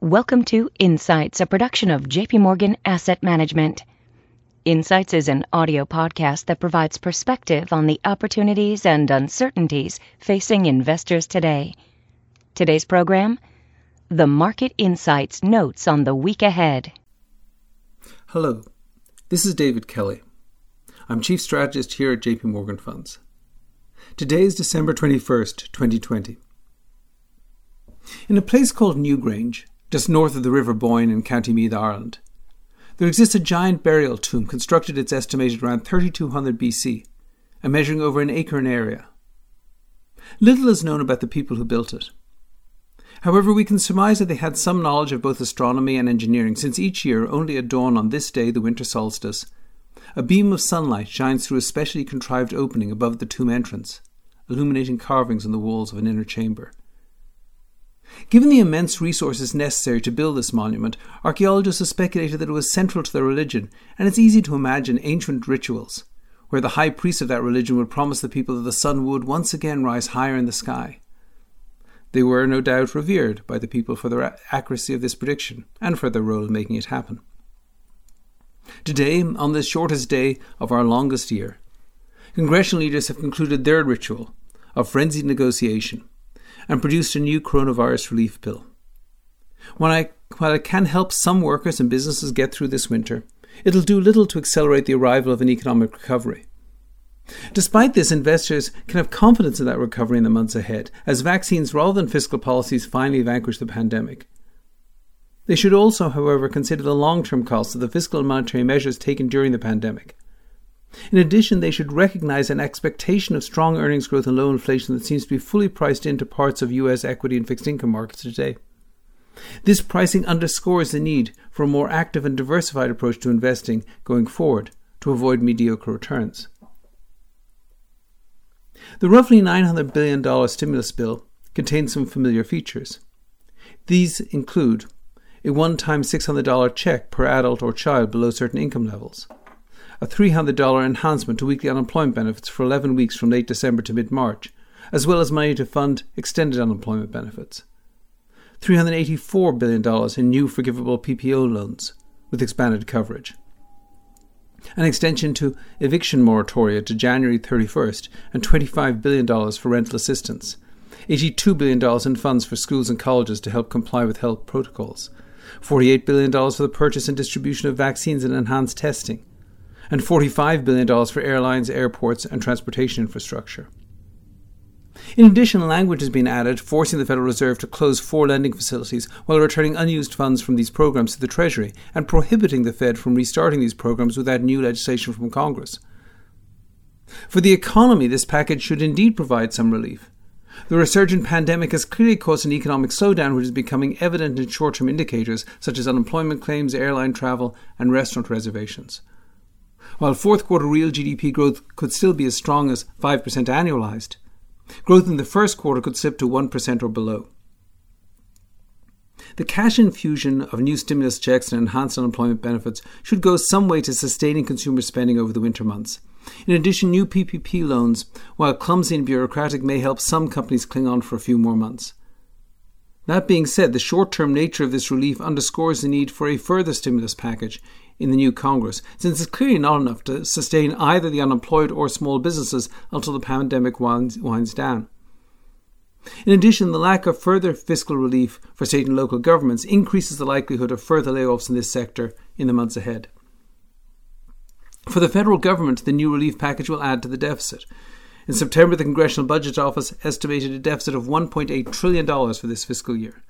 Welcome to Insights, a production of JP Morgan Asset Management. Insights is an audio podcast that provides perspective on the opportunities and uncertainties facing investors today. Today's program The Market Insights Notes on the Week Ahead. Hello, this is David Kelly. I'm Chief Strategist here at JP Morgan Funds. Today is December 21st, 2020. In a place called Newgrange, just north of the River Boyne in County Meath, Ireland, there exists a giant burial tomb constructed it's estimated around 3200 BC and measuring over an acre in area. Little is known about the people who built it. However, we can surmise that they had some knowledge of both astronomy and engineering, since each year, only at dawn on this day, the winter solstice, a beam of sunlight shines through a specially contrived opening above the tomb entrance, illuminating carvings on the walls of an inner chamber. Given the immense resources necessary to build this monument, archaeologists have speculated that it was central to their religion, and it's easy to imagine ancient rituals where the high priest of that religion would promise the people that the sun would once again rise higher in the sky. They were, no doubt, revered by the people for their accuracy of this prediction and for their role in making it happen. Today, on this shortest day of our longest year, congressional leaders have concluded their ritual of frenzied negotiation and produced a new coronavirus relief bill. While, I, while it can help some workers and businesses get through this winter, it'll do little to accelerate the arrival of an economic recovery. Despite this, investors can have confidence in that recovery in the months ahead, as vaccines rather than fiscal policies finally vanquish the pandemic. They should also, however, consider the long term costs of the fiscal and monetary measures taken during the pandemic. In addition, they should recognize an expectation of strong earnings growth and low inflation that seems to be fully priced into parts of US equity and fixed income markets today. This pricing underscores the need for a more active and diversified approach to investing going forward to avoid mediocre returns. The roughly $900 billion stimulus bill contains some familiar features. These include a one time $600 check per adult or child below certain income levels, a $300 enhancement to weekly unemployment benefits for 11 weeks from late December to mid March, as well as money to fund extended unemployment benefits. $384 billion in new forgivable PPP loans with expanded coverage. An extension to eviction moratoria to January 31st and $25 billion for rental assistance. $82 billion in funds for schools and colleges to help comply with health protocols. $48 billion for the purchase and distribution of vaccines and enhanced testing and $45 billion for airlines, airports, and transportation infrastructure. In addition, language has been added, forcing the Federal Reserve to close four lending facilities while returning unused funds from these programs to the Treasury and prohibiting the Fed from restarting these programs without new legislation from Congress. For the economy, this package should indeed provide some relief. The resurgent pandemic has clearly caused an economic slowdown, which is becoming evident in short term indicators such as unemployment claims, airline travel, and restaurant reservations. While fourth quarter real GDP growth could still be as strong as 5% annualized, growth in the first quarter could slip to 1% or below. The cash infusion of new stimulus checks and enhanced unemployment benefits should go some way to sustaining consumer spending over the winter months. In addition, new PPP loans, while clumsy and bureaucratic, may help some companies cling on for a few more months. That being said, the short term nature of this relief underscores the need for a further stimulus package in the new Congress, since it's clearly not enough to sustain either the unemployed or small businesses until the pandemic winds, winds down. In addition, the lack of further fiscal relief for state and local governments increases the likelihood of further layoffs in this sector in the months ahead. For the federal government, the new relief package will add to the deficit. In September, the Congressional Budget Office estimated a deficit of $1.8 trillion for this fiscal year.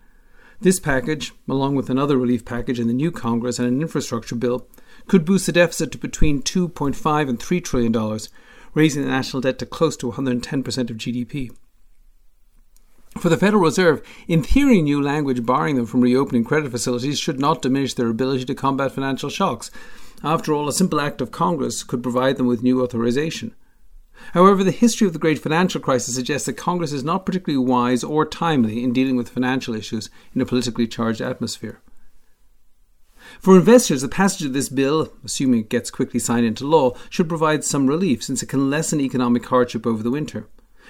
This package, along with another relief package in the new Congress and an infrastructure bill, could boost the deficit to between 2.5 and 3 trillion dollars, raising the national debt to close to 110% of GDP. For the Federal Reserve, in theory, new language barring them from reopening credit facilities should not diminish their ability to combat financial shocks. After all, a simple act of Congress could provide them with new authorization. However, the history of the great financial crisis suggests that Congress is not particularly wise or timely in dealing with financial issues in a politically charged atmosphere. For investors, the passage of this bill, assuming it gets quickly signed into law, should provide some relief since it can lessen economic hardship over the winter.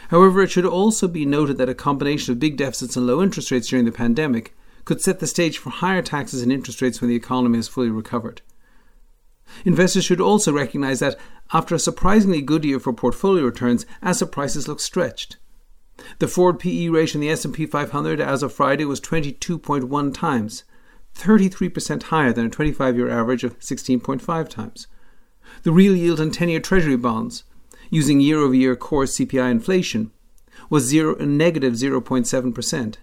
However, it should also be noted that a combination of big deficits and low interest rates during the pandemic could set the stage for higher taxes and interest rates when the economy has fully recovered. Investors should also recognize that after a surprisingly good year for portfolio returns, asset prices look stretched. The forward PE ratio in the S&P 500 as of Friday was 22.1 times, 33% higher than a 25-year average of 16.5 times. The real yield on 10-year treasury bonds, using year-over-year core CPI inflation, was zero, negative 0.7%.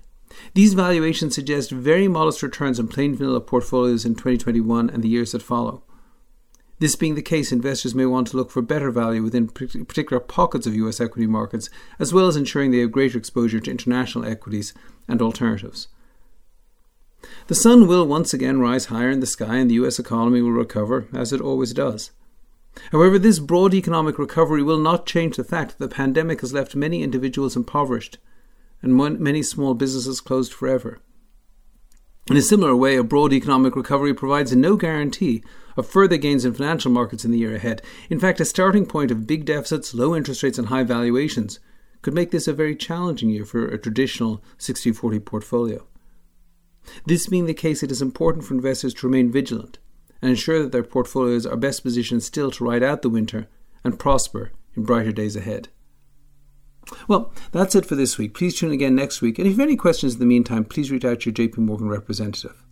These valuations suggest very modest returns on plain vanilla portfolios in 2021 and the years that follow. This being the case, investors may want to look for better value within particular pockets of US equity markets, as well as ensuring they have greater exposure to international equities and alternatives. The sun will once again rise higher in the sky and the US economy will recover, as it always does. However, this broad economic recovery will not change the fact that the pandemic has left many individuals impoverished and many small businesses closed forever. In a similar way, a broad economic recovery provides no guarantee of further gains in financial markets in the year ahead. In fact, a starting point of big deficits, low interest rates, and high valuations could make this a very challenging year for a traditional 60 40 portfolio. This being the case, it is important for investors to remain vigilant and ensure that their portfolios are best positioned still to ride out the winter and prosper in brighter days ahead. Well, that's it for this week. Please tune in again next week. And if you have any questions in the meantime, please reach out to your JP Morgan representative.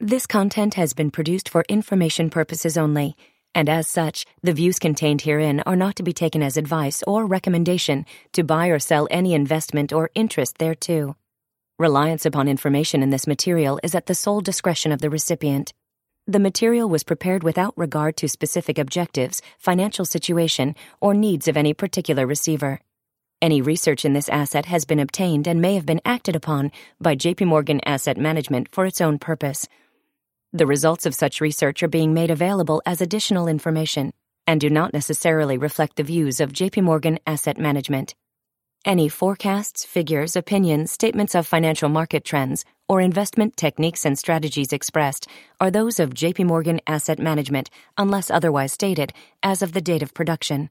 This content has been produced for information purposes only, and as such, the views contained herein are not to be taken as advice or recommendation to buy or sell any investment or interest thereto. Reliance upon information in this material is at the sole discretion of the recipient. The material was prepared without regard to specific objectives, financial situation, or needs of any particular receiver. Any research in this asset has been obtained and may have been acted upon by JP Morgan Asset Management for its own purpose. The results of such research are being made available as additional information and do not necessarily reflect the views of JP Morgan Asset Management. Any forecasts, figures, opinions, statements of financial market trends, or investment techniques and strategies expressed are those of JP Morgan Asset Management unless otherwise stated as of the date of production.